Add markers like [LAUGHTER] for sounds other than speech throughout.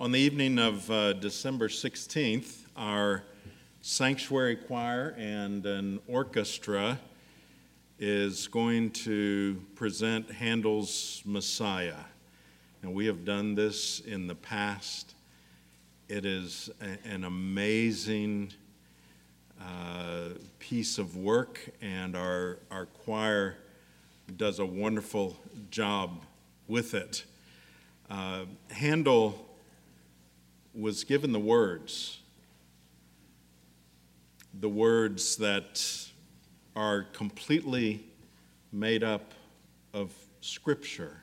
On the evening of uh, December 16th, our sanctuary choir and an orchestra is going to present Handel's Messiah. And we have done this in the past. It is a, an amazing uh, piece of work, and our, our choir does a wonderful job with it. Uh, Handel was given the words, the words that are completely made up of Scripture.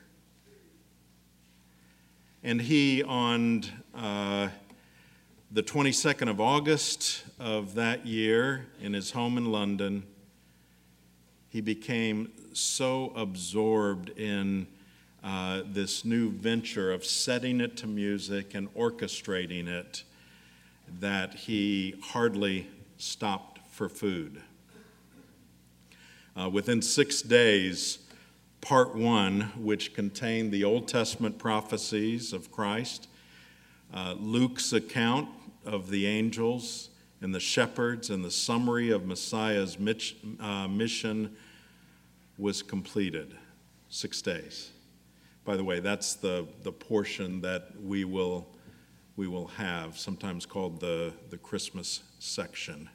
And he, on uh, the 22nd of August of that year, in his home in London, he became so absorbed in uh, this new venture of setting it to music and orchestrating it that he hardly stopped for food. Uh, within six days, part one, which contained the Old Testament prophecies of Christ, uh, Luke's account of the angels and the shepherds, and the summary of Messiah's uh, mission was completed. Six days. By the way, that's the, the portion that we will, we will have, sometimes called the, the Christmas section.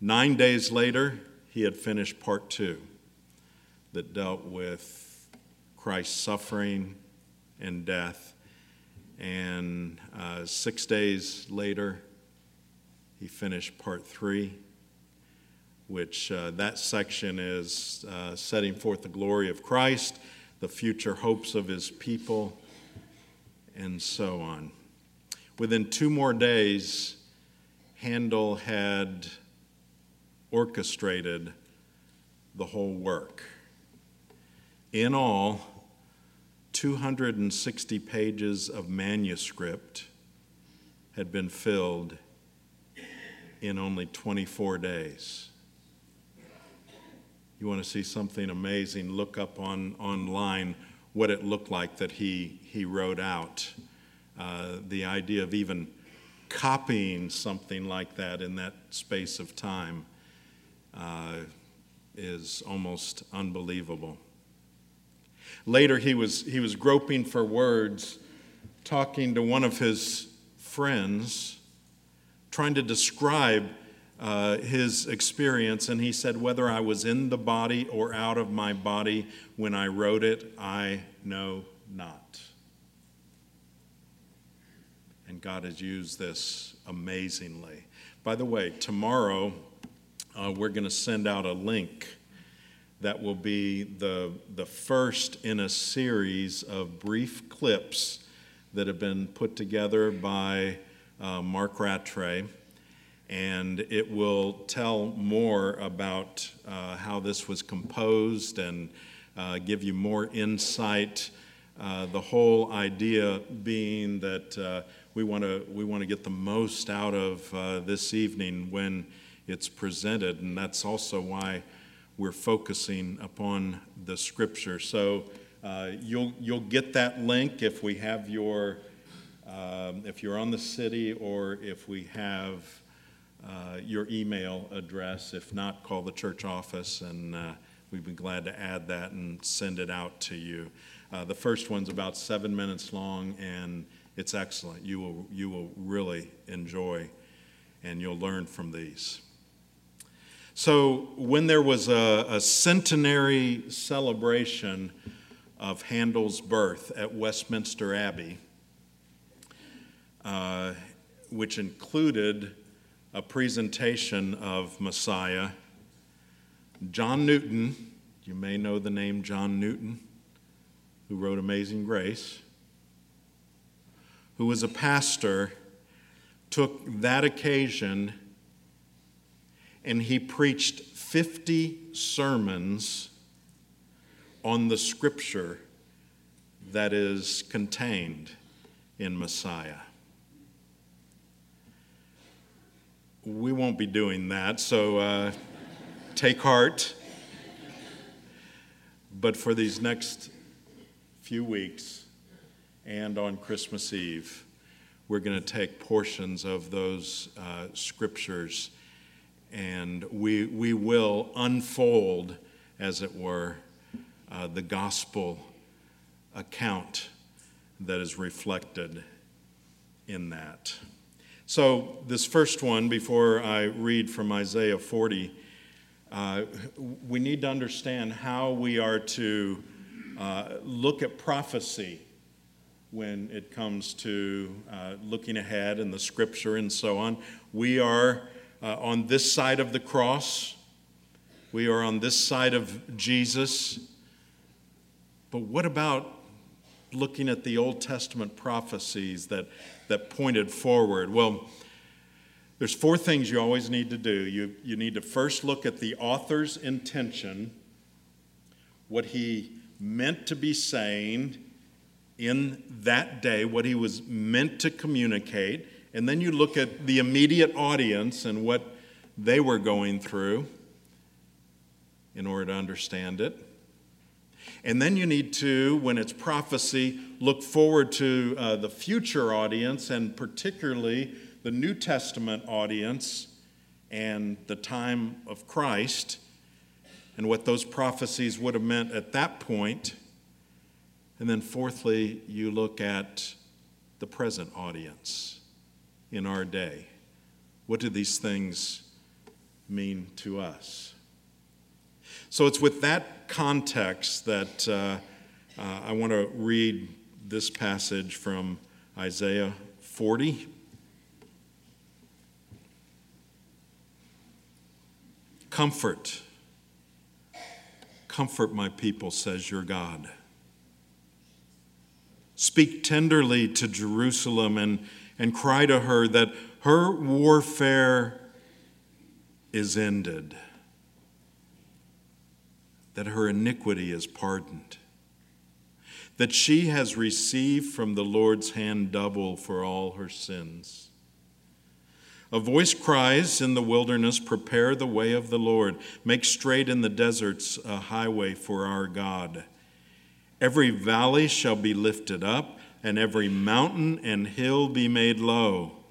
Nine days later, he had finished part two that dealt with Christ's suffering and death. And uh, six days later, he finished part three, which uh, that section is uh, setting forth the glory of Christ the future hopes of his people, and so on. Within two more days, Handel had orchestrated the whole work. In all, 260 pages of manuscript had been filled in only 24 days you want to see something amazing, look up on, online what it looked like that he, he wrote out. Uh, the idea of even copying something like that in that space of time uh, is almost unbelievable. Later, he was, he was groping for words, talking to one of his friends, trying to describe uh, his experience, and he said, Whether I was in the body or out of my body when I wrote it, I know not. And God has used this amazingly. By the way, tomorrow uh, we're going to send out a link that will be the, the first in a series of brief clips that have been put together by uh, Mark Rattray and it will tell more about uh, how this was composed and uh, give you more insight. Uh, the whole idea being that uh, we want to we want to get the most out of uh, this evening when it's presented, and that's also why we're focusing upon the scripture. So uh, you'll you'll get that link if we have your um, if you're on the city or if we have uh, your email address. If not, call the church office and uh, we'd be glad to add that and send it out to you. Uh, the first one's about seven minutes long and it's excellent. You will, you will really enjoy and you'll learn from these. So, when there was a, a centenary celebration of Handel's birth at Westminster Abbey, uh, which included a presentation of Messiah. John Newton, you may know the name John Newton, who wrote Amazing Grace, who was a pastor, took that occasion and he preached 50 sermons on the scripture that is contained in Messiah. We won't be doing that, so uh, take heart. But for these next few weeks and on Christmas Eve, we're going to take portions of those uh, scriptures and we, we will unfold, as it were, uh, the gospel account that is reflected in that. So, this first one, before I read from Isaiah 40, uh, we need to understand how we are to uh, look at prophecy when it comes to uh, looking ahead and the scripture and so on. We are uh, on this side of the cross, we are on this side of Jesus. But what about looking at the Old Testament prophecies that, that pointed forward? Well, there's four things you always need to do. You, you need to first look at the author's intention, what he meant to be saying in that day, what he was meant to communicate. And then you look at the immediate audience and what they were going through in order to understand it. And then you need to, when it's prophecy, look forward to uh, the future audience and particularly the New Testament audience and the time of Christ and what those prophecies would have meant at that point. And then, fourthly, you look at the present audience in our day. What do these things mean to us? So it's with that context that uh, uh, I want to read this passage from Isaiah 40. Comfort. Comfort my people, says your God. Speak tenderly to Jerusalem and, and cry to her that her warfare is ended that her iniquity is pardoned, that she has received from the Lord's hand double for all her sins. A voice cries in the wilderness, Prepare the way of the Lord, make straight in the deserts a highway for our God. Every valley shall be lifted up, and every mountain and hill be made low.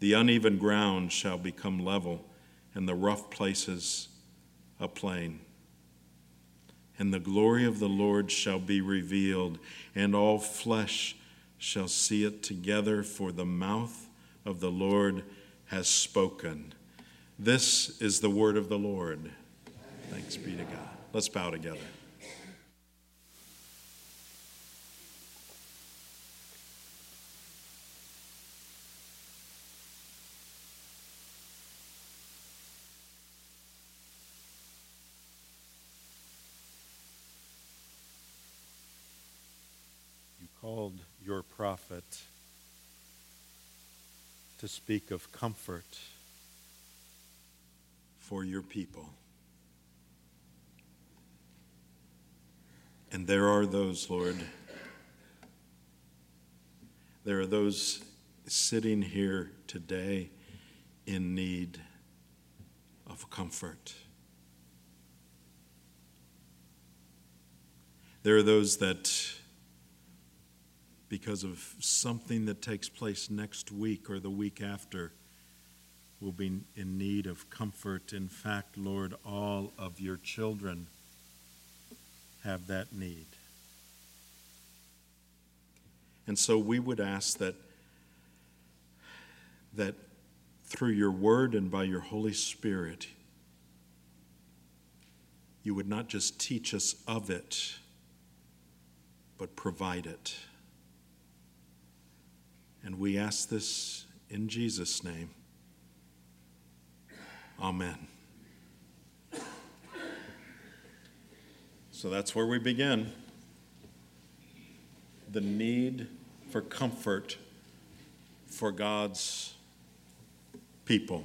The uneven ground shall become level, and the rough places a plain and the glory of the Lord shall be revealed, and all flesh shall see it together, for the mouth of the Lord has spoken. This is the word of the Lord. Thanks be to God. Let's bow together. called your prophet to speak of comfort for your people. And there are those, Lord, there are those sitting here today in need of comfort. There are those that because of something that takes place next week or the week after will be in need of comfort. In fact, Lord, all of your children have that need. And so we would ask that that through your word and by your Holy Spirit, you would not just teach us of it, but provide it. And we ask this in Jesus' name. Amen. So that's where we begin. The need for comfort for God's people.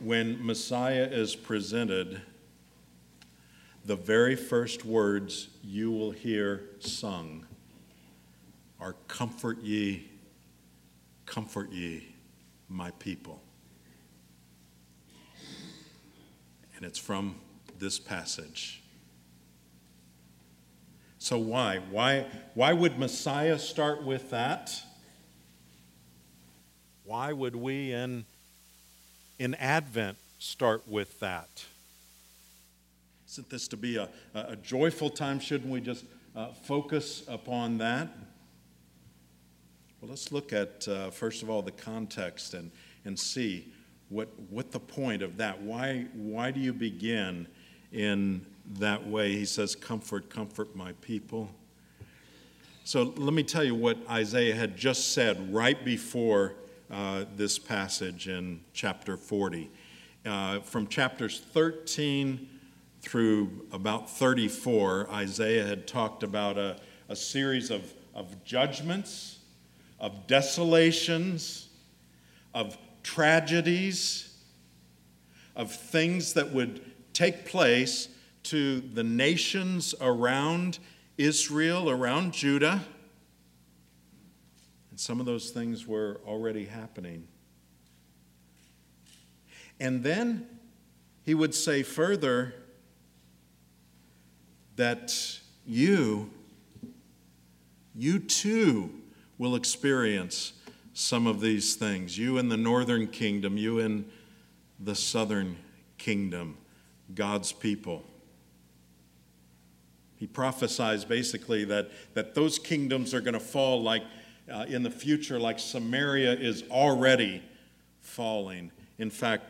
When Messiah is presented, the very first words you will hear sung are comfort ye, comfort ye, my people. And it's from this passage. So, why? Why, why would Messiah start with that? Why would we in, in Advent start with that? Isn't this to be a, a joyful time? Shouldn't we just uh, focus upon that? Well, let's look at, uh, first of all, the context and, and see what, what the point of that. Why, why do you begin in that way? He says, Comfort, comfort my people. So let me tell you what Isaiah had just said right before uh, this passage in chapter 40. Uh, from chapters 13 through about 34, Isaiah had talked about a, a series of, of judgments, of desolations, of tragedies, of things that would take place to the nations around Israel, around Judah. And some of those things were already happening. And then he would say further that you, you too, will experience some of these things. You in the northern kingdom, you in the southern kingdom, God's people. He prophesies basically that, that those kingdoms are going to fall like uh, in the future, like Samaria is already falling. In fact,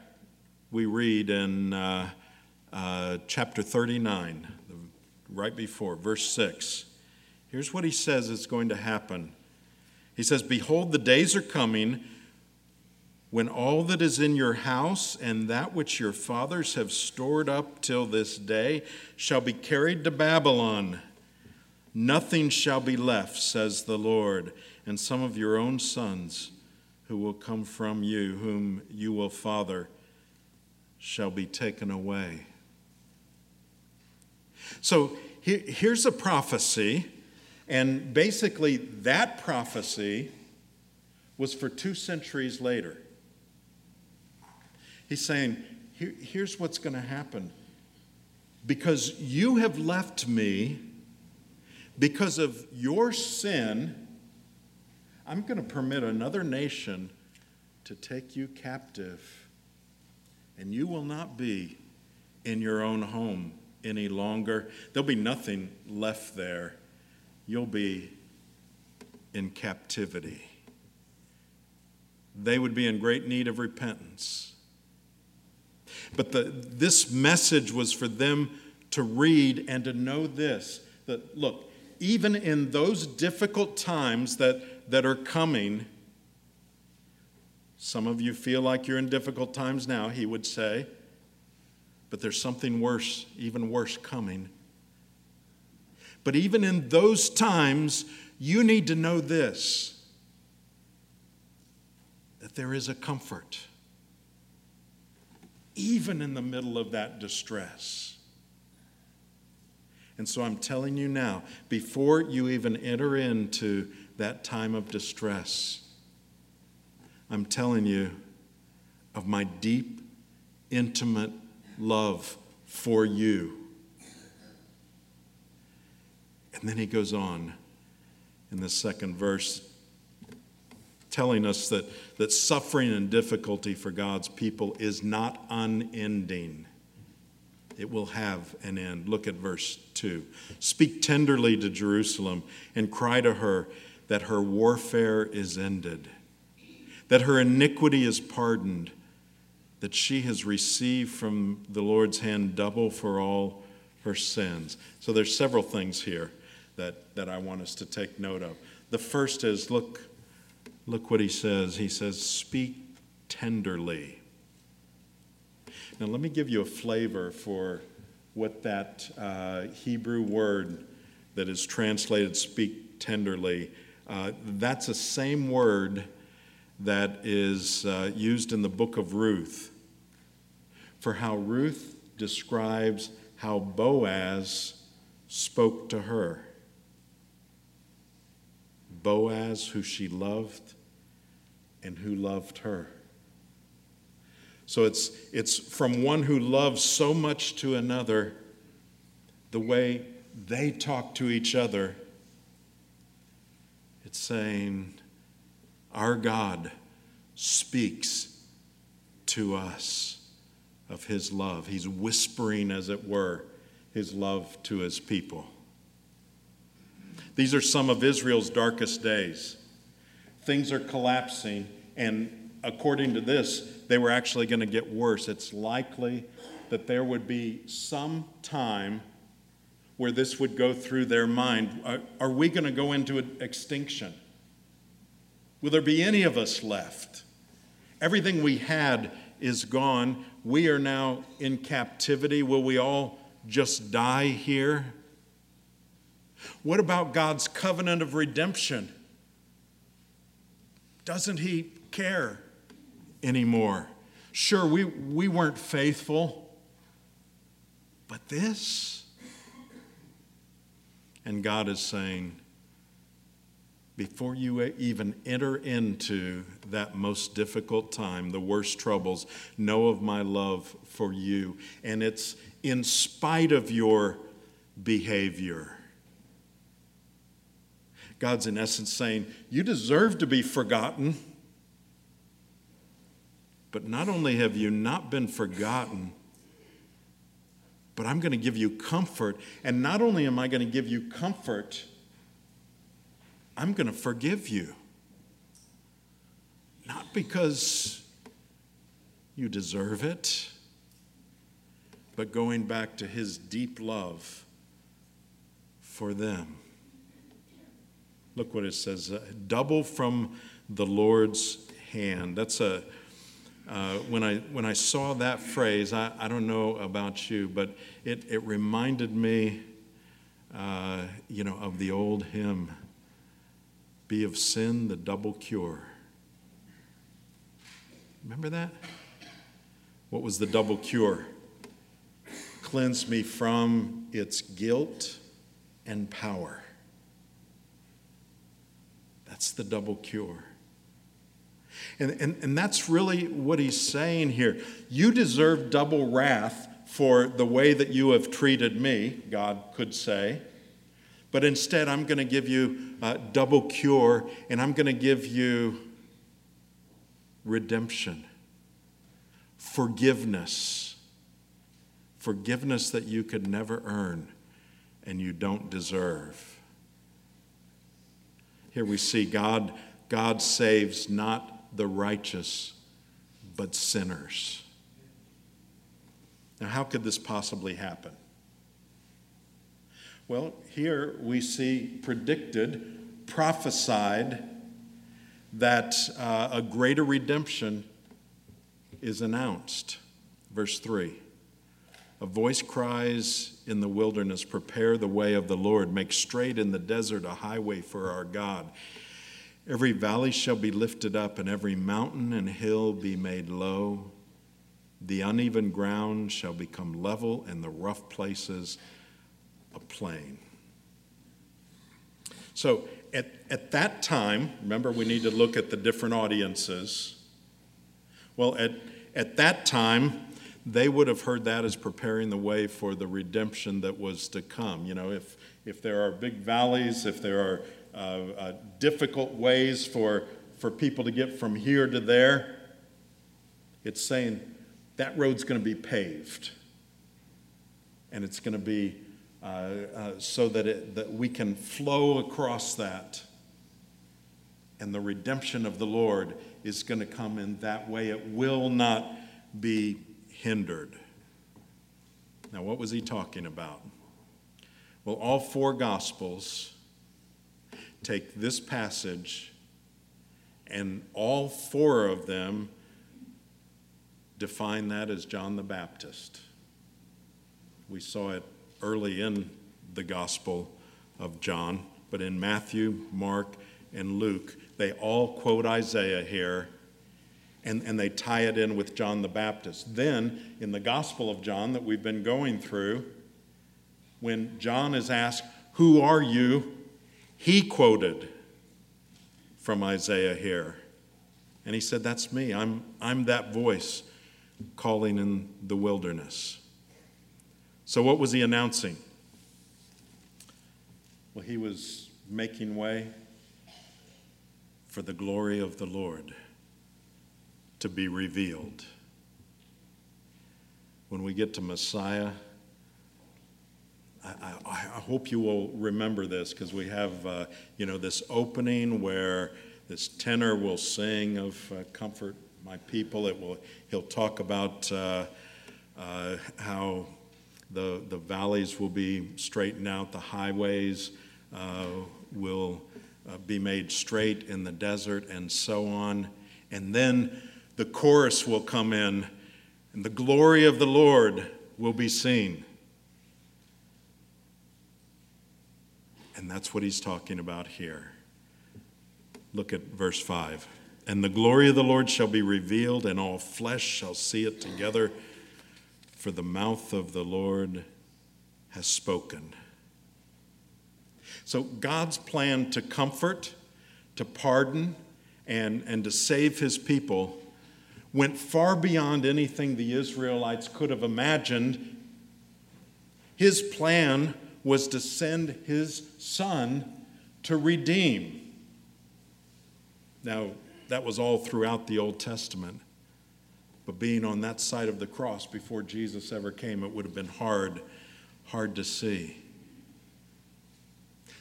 we read in uh, uh, chapter 39, right before, verse 6. Here's what he says is going to happen he says, Behold, the days are coming when all that is in your house and that which your fathers have stored up till this day shall be carried to Babylon. Nothing shall be left, says the Lord, and some of your own sons who will come from you, whom you will father, shall be taken away. So here's a prophecy and basically, that prophecy was for two centuries later. He's saying, Here, here's what's going to happen. Because you have left me, because of your sin, I'm going to permit another nation to take you captive. And you will not be in your own home any longer. There'll be nothing left there you'll be in captivity. They would be in great need of repentance. But the, this message was for them to read and to know this that, look, even in those difficult times that, that are coming, some of you feel like you're in difficult times now, he would say, but there's something worse, even worse, coming. But even in those times, you need to know this that there is a comfort, even in the middle of that distress. And so I'm telling you now, before you even enter into that time of distress, I'm telling you of my deep, intimate love for you. And then he goes on in the second verse, telling us that, that suffering and difficulty for God's people is not unending. It will have an end. Look at verse 2. Speak tenderly to Jerusalem and cry to her that her warfare is ended, that her iniquity is pardoned, that she has received from the Lord's hand double for all her sins. So there's several things here that, that I want us to take note of. The first is look, look what he says. He says, Speak tenderly. Now, let me give you a flavor for what that uh, Hebrew word that is translated speak tenderly, uh, that's the same word that is uh, used in the book of Ruth for how Ruth describes how Boaz spoke to her. Boaz, who she loved and who loved her. So it's, it's from one who loves so much to another, the way they talk to each other, it's saying, Our God speaks to us of his love. He's whispering, as it were, his love to his people. These are some of Israel's darkest days. Things are collapsing, and according to this, they were actually going to get worse. It's likely that there would be some time where this would go through their mind. Are, are we going to go into extinction? Will there be any of us left? Everything we had is gone. We are now in captivity. Will we all just die here? What about God's covenant of redemption? Doesn't He care anymore? Sure, we, we weren't faithful, but this? And God is saying, before you even enter into that most difficult time, the worst troubles, know of my love for you. And it's in spite of your behavior. God's in essence saying, You deserve to be forgotten. But not only have you not been forgotten, but I'm going to give you comfort. And not only am I going to give you comfort, I'm going to forgive you. Not because you deserve it, but going back to his deep love for them. Look what it says uh, double from the Lord's hand. That's a uh, when, I, when I saw that phrase, I, I don't know about you, but it, it reminded me, uh, you know, of the old hymn, Be of sin the double cure. Remember that? What was the double cure? Cleanse me from its guilt and power. That's the double cure. And, and, and that's really what he's saying here. You deserve double wrath for the way that you have treated me, God could say. But instead, I'm going to give you a double cure, and I'm going to give you redemption, forgiveness, forgiveness that you could never earn and you don't deserve. Here we see God, God saves not the righteous, but sinners. Now, how could this possibly happen? Well, here we see predicted, prophesied, that uh, a greater redemption is announced. Verse 3 A voice cries in the wilderness, Prepare the way of the Lord, make straight in the desert a highway for our God. Every valley shall be lifted up, and every mountain and hill be made low. The uneven ground shall become level, and the rough places a plain. So, at, at that time, remember we need to look at the different audiences. Well, at, at that time, they would have heard that as preparing the way for the redemption that was to come. You know, if, if there are big valleys, if there are uh, uh, difficult ways for, for people to get from here to there. It's saying that road's going to be paved. And it's going to be uh, uh, so that, it, that we can flow across that. And the redemption of the Lord is going to come in that way. It will not be hindered. Now, what was he talking about? Well, all four Gospels take this passage, and all four of them define that as John the Baptist. We saw it early in the Gospel of John, but in Matthew, Mark, and Luke, they all quote Isaiah here and, and they tie it in with John the Baptist. Then, in the Gospel of John that we've been going through, when John is asked, Who are you? He quoted from Isaiah here. And he said, That's me. I'm, I'm that voice calling in the wilderness. So, what was he announcing? Well, he was making way for the glory of the Lord to be revealed. When we get to Messiah, I, I, I hope you will remember this because we have, uh, you know, this opening where this tenor will sing of uh, comfort my people. It will, he'll talk about uh, uh, how the, the valleys will be straightened out, the highways uh, will uh, be made straight in the desert, and so on. And then the chorus will come in, and the glory of the Lord will be seen. And that's what he's talking about here. Look at verse 5. And the glory of the Lord shall be revealed, and all flesh shall see it together, for the mouth of the Lord has spoken. So, God's plan to comfort, to pardon, and, and to save his people went far beyond anything the Israelites could have imagined. His plan was to send his son to redeem. Now, that was all throughout the Old Testament. But being on that side of the cross before Jesus ever came, it would have been hard, hard to see.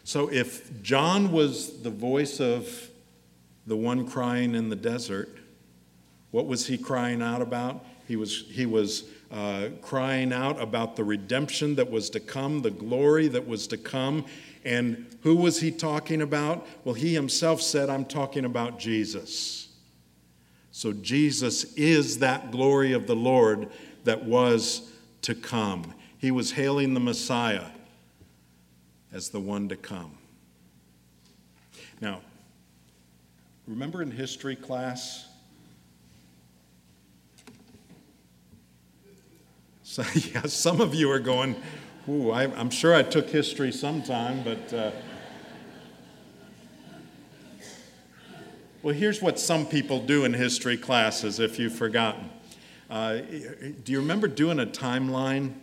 So if John was the voice of the one crying in the desert, what was he crying out about? He was, he was uh, crying out about the redemption that was to come, the glory that was to come. And who was he talking about? Well, he himself said, I'm talking about Jesus. So Jesus is that glory of the Lord that was to come. He was hailing the Messiah as the one to come. Now, remember in history class? So, [LAUGHS] yeah, some of you are going, ooh, I, am sure I took history sometime, but. Uh, well, here's what some people do in history classes, if you've forgotten. Uh, do you remember doing a timeline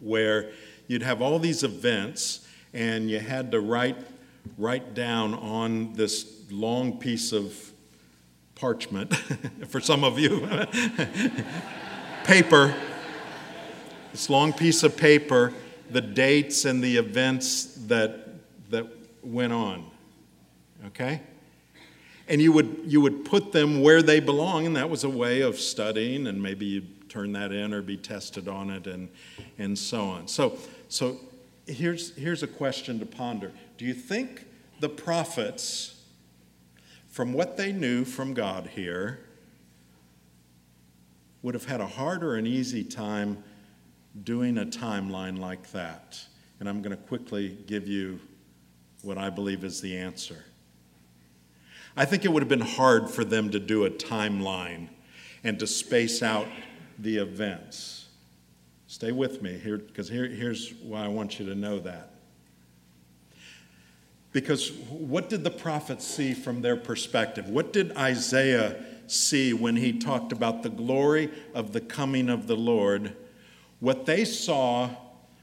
where you'd have all these events and you had to write, write down on this long piece of parchment, [LAUGHS] for some of you, [LAUGHS] paper, this long piece of paper, the dates and the events that, that went on. Okay? And you would, you would put them where they belong, and that was a way of studying, and maybe you'd turn that in or be tested on it, and, and so on. So, so here's, here's a question to ponder Do you think the prophets, from what they knew from God here, would have had a hard or an easy time doing a timeline like that? And I'm going to quickly give you what I believe is the answer. I think it would have been hard for them to do a timeline and to space out the events. Stay with me here, because here, here's why I want you to know that. Because what did the prophets see from their perspective? What did Isaiah see when he talked about the glory of the coming of the Lord? What they saw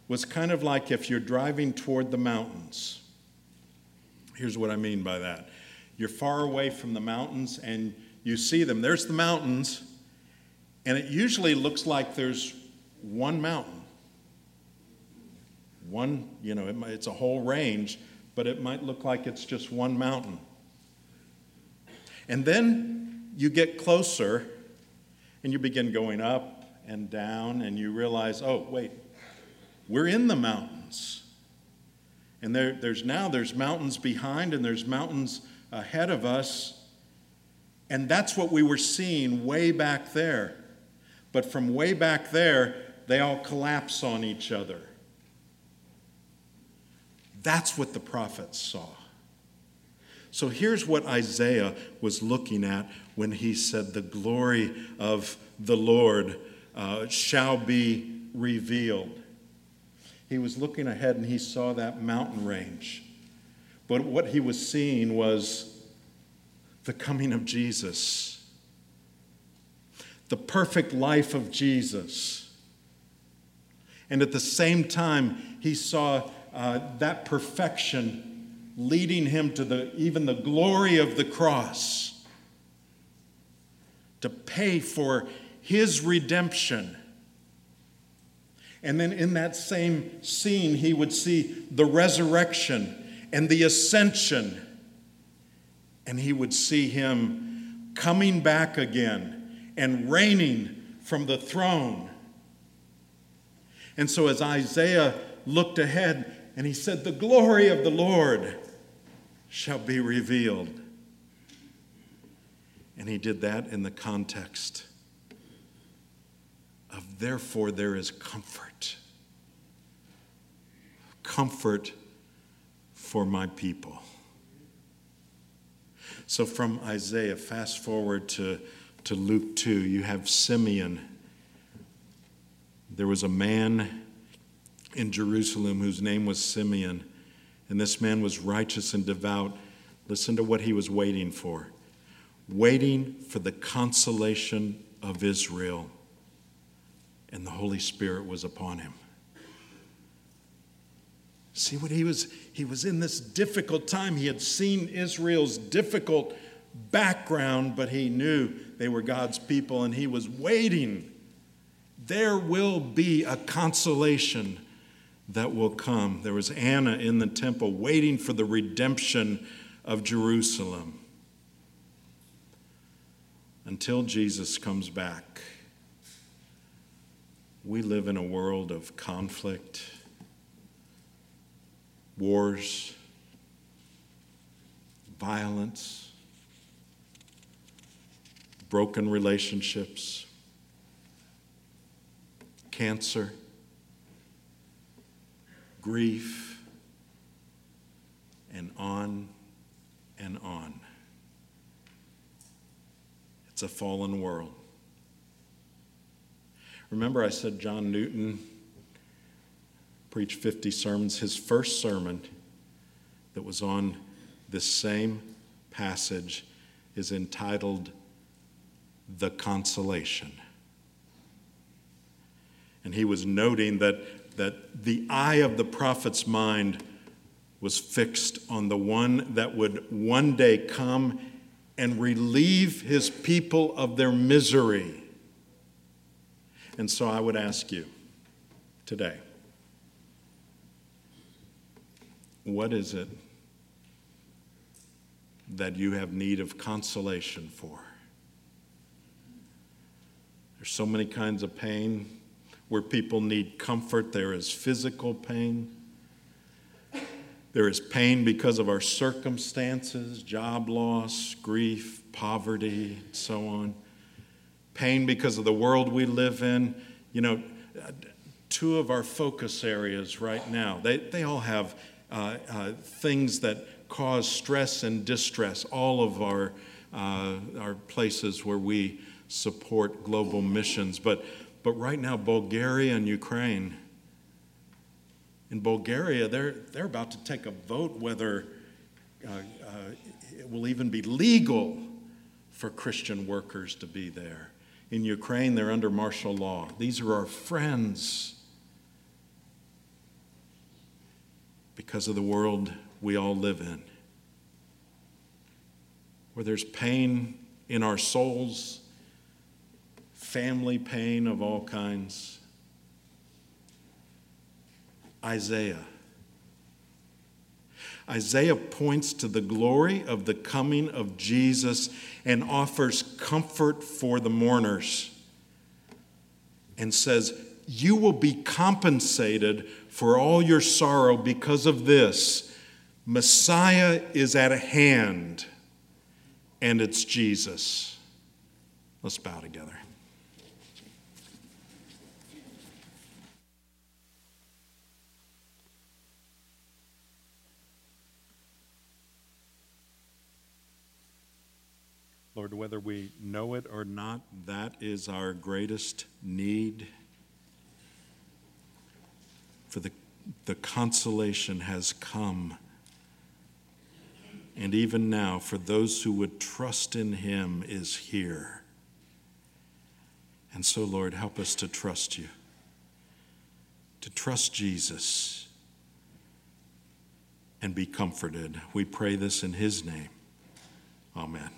was kind of like if you're driving toward the mountains. Here's what I mean by that you're far away from the mountains and you see them. There's the mountains, and it usually looks like there's one mountain. One, you know, it might, it's a whole range, but it might look like it's just one mountain. And then you get closer and you begin going up and down, and you realize, oh, wait, we're in the mountains. And there, there's now there's mountains behind and there's mountains ahead of us. And that's what we were seeing way back there. But from way back there, they all collapse on each other. That's what the prophets saw. So here's what Isaiah was looking at when he said, The glory of the Lord uh, shall be revealed. He was looking ahead and he saw that mountain range. But what he was seeing was the coming of Jesus, the perfect life of Jesus and at the same time, he saw uh, that perfection leading him to the, even the glory of the cross to pay for his redemption. And then in that same scene, he would see the resurrection and the ascension. And he would see him coming back again and reigning from the throne. And so, as Isaiah looked ahead and he said, The glory of the Lord shall be revealed. And he did that in the context of, therefore, there is comfort. Comfort for my people. So, from Isaiah, fast forward to, to Luke 2, you have Simeon. There was a man in Jerusalem whose name was Simeon, and this man was righteous and devout. Listen to what he was waiting for waiting for the consolation of Israel, and the Holy Spirit was upon him. See what he was he was in this difficult time. He had seen Israel's difficult background, but he knew they were God's people and he was waiting. There will be a consolation that will come. There was Anna in the temple waiting for the redemption of Jerusalem until Jesus comes back. We live in a world of conflict, wars, violence, broken relationships, cancer grief, and on and on. It's a fallen world. Remember, I said John Newton preached 50 sermons. His first sermon that was on this same passage is entitled The Consolation. And he was noting that that the eye of the prophet's mind was fixed on the one that would one day come and relieve his people of their misery. And so I would ask you today what is it that you have need of consolation for? There's so many kinds of pain where people need comfort, there is physical pain. There is pain because of our circumstances, job loss, grief, poverty, and so on. Pain because of the world we live in. You know, two of our focus areas right now, they, they all have uh, uh, things that cause stress and distress. All of our, uh, our places where we support global missions. But but right now, Bulgaria and Ukraine, in Bulgaria, they're, they're about to take a vote whether uh, uh, it will even be legal for Christian workers to be there. In Ukraine, they're under martial law. These are our friends because of the world we all live in, where there's pain in our souls family pain of all kinds. Isaiah. Isaiah points to the glory of the coming of Jesus and offers comfort for the mourners and says, You will be compensated for all your sorrow because of this. Messiah is at hand, and it's Jesus. Let's bow together. Lord, whether we know it or not, that is our greatest need. For the, the consolation has come. And even now, for those who would trust in Him, is here. And so, Lord, help us to trust you, to trust Jesus, and be comforted. We pray this in his name. Amen.